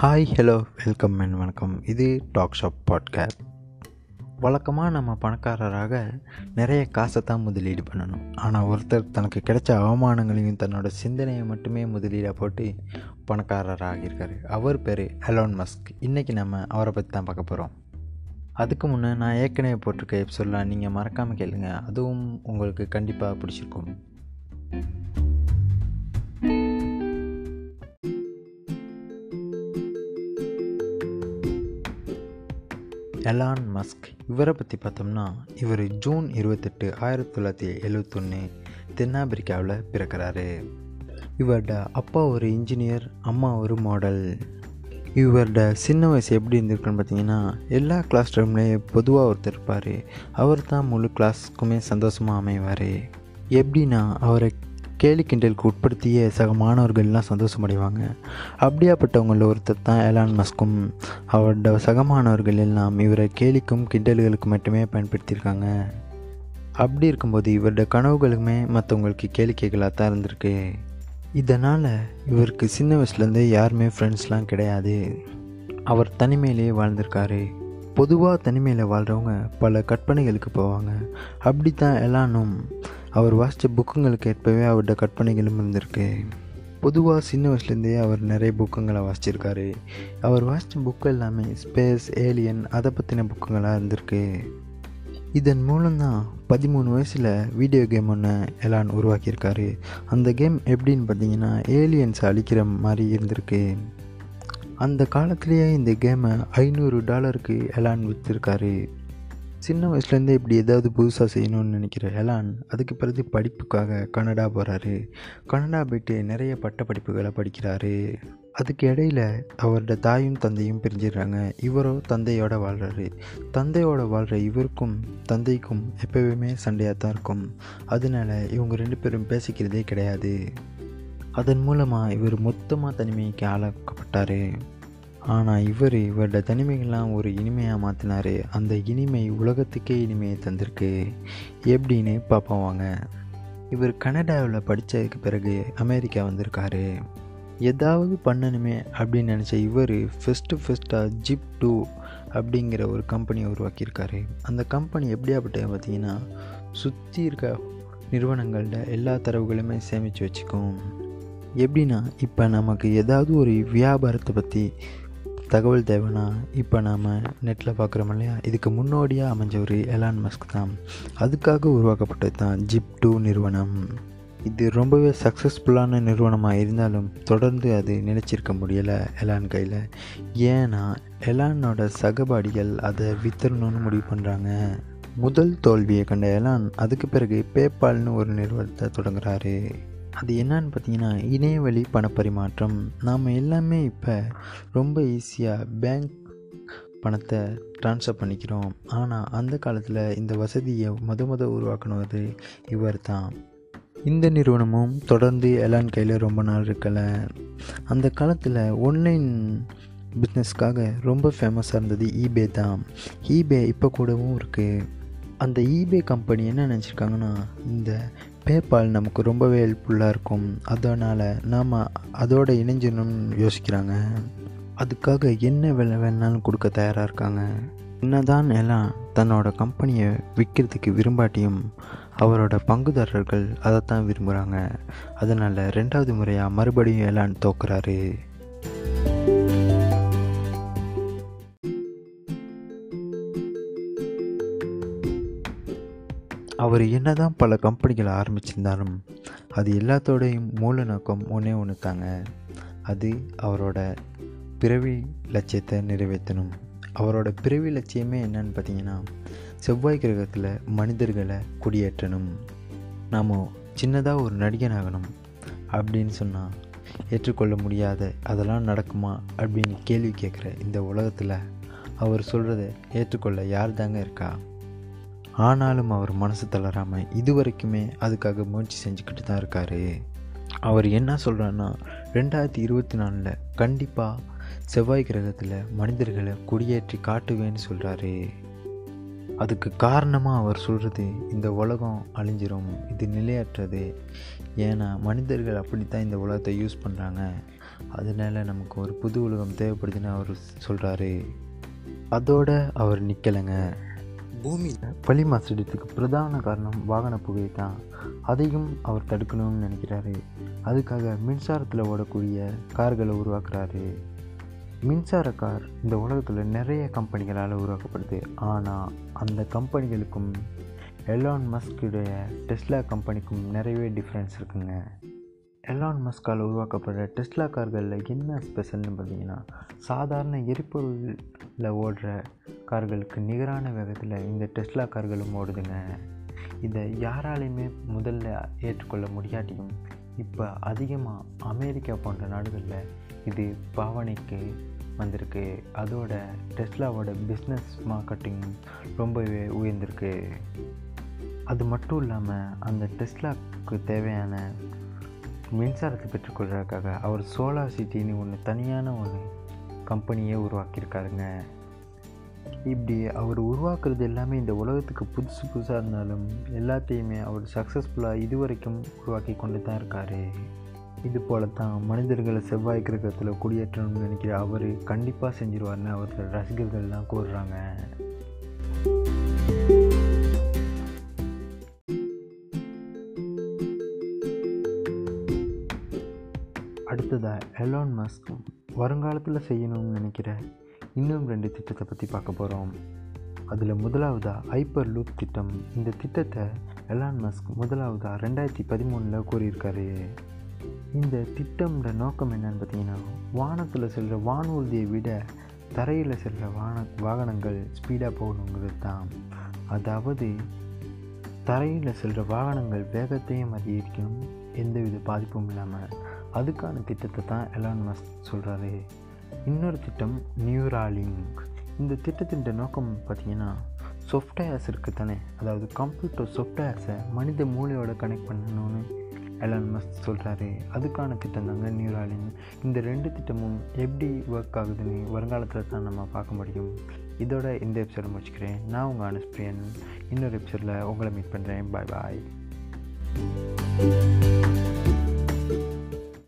Hi hello welcome and வணக்கம். இது talk shop podcast வழக்கமாக நம்ம பணக்காரராக நிறைய காசை தான் முதலீடு பண்ணணும். ஆனால் ஒருத்தர் தனக்கு கிடைச்ச அவமானங்களையும் தன்னோட சிந்தனையை மட்டுமே முதலீடாக போட்டு பணக்காரராக ஆகியிருக்காரு அவர் பேர் அலோன் மஸ்க் இன்றைக்கி நம்ம அவரை பற்றி தான் பார்க்க போகிறோம் அதுக்கு முன்னே நான் ஏற்கனவே போட்டிருக்க எபிசோடெலாம் நீங்கள் மறக்காமல் கேளுங்க. அதுவும் உங்களுக்கு கண்டிப்பாக பிடிச்சிருக்கும். Elon Musk. இவரை பற்றி பார்த்தோம்னா இவர் ஜூன் இருபத்தெட்டு ஆயிரத்தி தொள்ளாயிரத்தி எழுவத்தொன்று தென்னாப்பிரிக்காவில் பிறக்கிறாரு. இவரோட அப்பா ஒரு இன்ஜினியர் அம்மா ஒரு மாடல் இவரோட சின்ன வயசு எப்படி இருந்திருக்குன்னு பார்த்தீங்கன்னா எல்லா கிளாஸ் ரூம்லேயும் பொதுவாக ஒருத்தர் இருப்பார். அவர் தான் முழு கிளாஸுக்குமே சந்தோஷமாக அமைவார். எப்படின்னா அவரை கேலி கிண்டலுக்கு உட்படுத்திய சக மாணவர்கள்லாம் சந்தோஷமடைவாங்க. அப்படியாப்பட்டவங்களில் ஒருத்தர் தான் ஏலான் மஸ்கும். அவரோட சக மாணவர்கள் எல்லாம் இவரை கேலிக்கும் கிண்டல்களுக்கு மட்டுமே பயன்படுத்தியிருக்காங்க. அப்படி இருக்கும்போது இவரோட கனவுகளுமே மற்றவங்களுக்கு கேளிக்கைகளாக தான் இருந்திருக்கு. இதனால் இவருக்கு சின்ன வயசுலேருந்தே யாருமே ஃப்ரெண்ட்ஸ்லாம் கிடையாது. அவர் தனிமையிலேயே வாழ்ந்திருக்காரு. பொதுவாக தனிமையில் வாழ்கிறவங்க பல கற்பனைகளுக்கு போவாங்க. அப்படி தான் எல்லானும் அவர் வாசித்த புக்குங்களுக்கு ஏற்பவே அவரோட கற்பனைகளும் இருந்திருக்கு பொதுவாக சின்ன வயசுலேருந்தே அவர் நிறைய புக்குங்களை வாசிச்சிருக்காரு. அவர் வாசித்த புக்கு எல்லாமே ஸ்பேஸ் ஏலியன் அதை பற்றின புக்குங்களாக இருந்திருக்கு. இதன் மூலம்தான் பதிமூணு வயசில் வீடியோ கேம் ஒன்று எலான் உருவாக்கியிருக்காரு. அந்த கேம் எப்படின்னு பார்த்தீங்கன்னா ஏலியன்ஸை அழிக்கிற மாதிரி இருந்திருக்கு. அந்த காலத்துலேயே இந்த கேமை ஐநூறு டாலருக்கு எலான் விற்றுருக்காரு சின்ன வயசுலேருந்தே இப்படி ஏதாவது புதுசாக செய்யணும்னு நினைக்கிற ஹெலான் அதுக்கு பிறகு படிப்புக்காக கனடா போகிறாரு கனடா போயிட்டு நிறைய பட்ட படிப்புகளை படிக்கிறாரு. அதுக்கு இடையில் அவரோட தாயும் தந்தையும் பிரிஞ்சிடுறாங்க. இவரோ தந்தையோட வாழ்கிறாரு தந்தையோட வாழ்கிற இவருக்கும் தந்தைக்கும் எப்போவுமே சண்டையாக தான் இருக்கும். அதனால இவங்க ரெண்டு பேரும் பேசிக்கிறதே கிடையாது. அதன் மூலமாக இவர் மொத்தமாக தனிமைக்கு ஆளாக்கப்பட்டார். ஆனால் இவர் இவரோட தனிமைகள்லாம் ஒரு இனிமையாக மாற்றினார் அந்த இனிமை உலகத்துக்கே இனிமையை தந்திருக்கு. எப்படின்னு பார்ப்போம் வாங்க. இவர் கனடாவில் படித்ததுக்கு பிறகு அமெரிக்கா வந்திருக்காரு. ஏதாவது பண்ணணுமே அப்படின்னு நினச்ச இவர் ஃபஸ்ட்டு ஃபஸ்ட்டாக ஜிப் டூ அப்படிங்கிற ஒரு கம்பெனியை உருவாக்கியிருக்காரு. அந்த கம்பெனி எப்படியாப்பட்ட பார்த்தீங்கன்னா சுற்றி இருக்க நிறுவனங்கள்ட எல்லா தரவுகளுமே சேமித்து வச்சுக்கும். எப்படின்னா இப்போ நமக்கு ஏதாவது ஒரு வியாபாரத்தை பற்றி தகவல் தேவைன்னா இப்போ நாம் நெட்டில் பார்க்குறோம் இல்லையா? இதுக்கு முன்னோடியாக அமைஞ்ச ஒரு எலான் மஸ்க் தான். அதுக்காக உருவாக்கப்பட்டது தான் ஜிப் டூ நிறுவனம். இது ரொம்பவே சக்ஸஸ்ஃபுல்லான நிறுவனமாக இருந்தாலும் தொடர்ந்து அது நினைச்சிருக்க முடியலை எலான் கையில். ஏன்னா எலானோட சகபாடிகள் அதை வித்தரணும்னு முடிவு பண்ணுறாங்க முதல் தோல்வியை கண்ட எலான் அதுக்கு பிறகு பேபால்னு ஒரு நிறுவனத்தை தொடங்குறாரு. அது என்னன்னு பார்த்தீங்கன்னா இணையவழி பணப்பரிமாற்றம். நாம் எல்லாமே இப்போ ரொம்ப ஈஸியாக பேங்க் பணத்தை ட்ரான்ஸ்ஃபர் பண்ணிக்கிறோம். ஆனால் அந்த காலத்தில் இந்த வசதியை முத முத உருவாக்குனது இவர் தான். இந்த நிறுவனமும் தொடர்ந்து எலான் கையில் ரொம்ப நாள் இருக்கலை. அந்த காலத்தில் ஒன்லைன் பிஸ்னஸ்க்காக ரொம்ப ஃபேமஸாக இருந்தது ஈபே தான். ஈபே இப்போ கூடவும் இருக்குது அந்த ஈபே கம்பெனி என்ன நினச்சிருக்காங்கன்னா இந்த பேபால் நமக்கு ரொம்பவே ஹெல்ப்ஃபுல்லாக இருக்கும். அதனால் நாம் அதோட இணைஞ்சிடணும்னு யோசிக்கிறாங்க. அதுக்காக என்ன விலை வேணாலும் கொடுக்க தயாராக இருக்காங்க. என்னதான் எல்லாம் தன்னோட கம்பெனியை விற்கிறதுக்கு விரும்பாட்டியும் அவரோட பங்குதாரர்கள் அதைத்தான் விரும்புகிறாங்க அதனால் ரெண்டாவது முறையாக மறுபடியும் எல்லாம் தோக்குறாரு. அவர் என்னதான் பல கம்பெனிகளை ஆரம்பிச்சிருந்தாலும் அது எல்லாத்தோடையும் மூல நோக்கம் ஒன்றே ஒன்று தாங்க அது அவரோட பிறவி லட்சியத்தை நிறைவேற்றணும். அவரோட பிறவி லட்சியமே என்னன்னு பார்த்தீங்கன்னா செவ்வாய் கிரகத்தில் மனிதர்களை குடியேற்றணும். நாம் சின்னதாக ஒரு நடிகன் ஆகணும் அப்படின்னு சொன்னால் ஏற்றுக்கொள்ள முடியாத அதெல்லாம் நடக்குமா அப்படின்னு கேள்வி கேட்குற இந்த உலகத்தில் அவர் சொல்கிறத ஏற்றுக்கொள்ள யார் தாங்க இருக்கா? ஆனாலும் அவர் மனசு தளராமல் இது வரைக்குமே அதுக்காக முயற்சி செஞ்சுக்கிட்டு தான் இருக்கார். அவர் என்ன சொல்கிறாருன்னா ரெண்டாயிரத்தி இருபத்தி நாலில் கண்டிப்பாக செவ்வாய் கிரகத்தில் மனிதர்களை குடியேற்றி காட்டுவேன்னு சொல்கிறாரு அதுக்கு காரணமாக அவர் சொல்கிறது இந்த உலகம் அழிஞ்சிரும் இது நிலையற்றது. ஏன்னா மனிதர்கள் அப்படித்தான் இந்த உலகத்தை யூஸ் பண்ணுறாங்க அதனால நமக்கு ஒரு புது உலகம் தேவைப்படுதுன்னு அவர் சொல்கிறாரு அதோடு அவர் நிற்கலைங்க பூமியில் பழி மாசடைத்துக்கு பிரதான காரணம் வாகன புகை தான். அதையும் அவர் தடுக்கணும்னு நினைக்கிறாரு. அதுக்காக மின்சாரத்தில் ஓடக்கூடிய கார்களை உருவாக்குறாரு. மின்சார கார் இந்த உலகத்தில் நிறைய கம்பெனிகளால் உருவாக்கப்படுது. ஆனால் அந்த கம்பெனிகளுக்கும் எலான் மஸ்குடைய டெஸ்லா கம்பெனிக்கும் நிறையவே டிஃப்ரென்ஸ் இருக்குங்க. எலான் மஸ்கால் உருவாக்கப்படுற டெஸ்லா கார்களில் என்ன ஸ்பெஷல்னு பார்த்தீங்கன்னா சாதாரண எரிபொருள் ஓடுற கார்களுக்கு நிகரான வேகத்தில் இந்த டெஸ்லா கார்களும் ஓடுதுங்க. இதை யாராலையுமே முதல்ல ஏற்றுக்கொள்ள முடியாட்டியும் இப்போ அதிகமாக அமெரிக்கா போன்ற நாடுகளில் இது பாவனைக்கு வந்திருக்கு. அதோட டெஸ்லாவோட பிஸ்னஸ் மார்க்கெட்டிங் ரொம்பவே உயர்ந்திருக்கு. அது மட்டும் இல்லாமல் அந்த டெஸ்லாவுக்கு தேவையான மின்சாரத்தை பெற்றுக்கொள்கிறதுக்காக அவர் சோலார் சிட்டின்னு ஒன்று தனியான ஒன்று கம்பெனியே உருவாக்கியிருக்காருங்க. இப்படி அவர் உருவாக்குறது எல்லாமே இந்த உலகத்துக்கு புதுசு புதுசாக இருந்தாலும் எல்லாத்தையுமே அவர் சக்ஸஸ்ஃபுல்லாக இதுவரைக்கும் உருவாக்கி கொண்டு தான் இருக்கார். இது போல தான் மனிதர்களை செவ்வாய் கிரகத்தில் குடியேற்றணும்னு நினைக்கிற அவர் கண்டிப்பாக செஞ்சிருவார்னு அவரோட ரசிகர்கள்லாம் கூறுறாங்க. அடுத்ததாக எலான் மஸ்க் வருங்காலத்தில் செய்யணும்னு நினைக்கிற இன்னும் ரெண்டு திட்டத்தை பற்றி பார்க்க போகிறோம் அதில் முதலாவதாக ஹைப்பர் லூப் திட்டம். இந்த திட்டத்தை எலான் மஸ்க் முதலாவதாக ரெண்டாயிரத்தி பதிமூணில் கூறியிருக்காரு. இந்த திட்டம்ன்ற நோக்கம் என்னன்னு பார்த்தீங்கன்னா வானத்தில் செல்கிற வானூர்தியை விட தரையில் செல்கிற வான வாகனங்கள் ஸ்பீடாக போகணுங்கிறது தான். அதாவது தரையில் செல்கிற வாகனங்கள் வேகத்தையும் அதிகரிக்கணும் எந்தவித பாதிப்பும் இல்லாமல் அதுக்கான திட்டத்தை தான் எலான் மஸ்க் சொல்கிறாரு இன்னொரு திட்டம் நியூராலிங்க் இந்த திட்டத்தின் நோக்கம் பார்த்திங்கன்னா சாஃப்ட்வேர்ஸ் இருக்குது தானே? அதாவது கம்ப்யூட்டர் சாஃப்ட்வேர்ஸை மனித மூளையோட கனெக்ட் பண்ணணும்னு எலான் மஸ்க் சொல்கிறாரு அதுக்கான திட்டம் தாங்க நியூராலிங். இந்த ரெண்டு திட்டமும் எப்படி ஒர்க் ஆகுதுன்னு வருங்காலத்தில் தான் நம்ம பார்க்க முடியும். இதோட இந்த எபிசோட முடிச்சுக்கிறேன். நான் உங்கள் அனுஸ்பிரியன் இன்னொரு எபிசோடில் உங்களை மீட் பண்ணுறேன் பாய் பாய்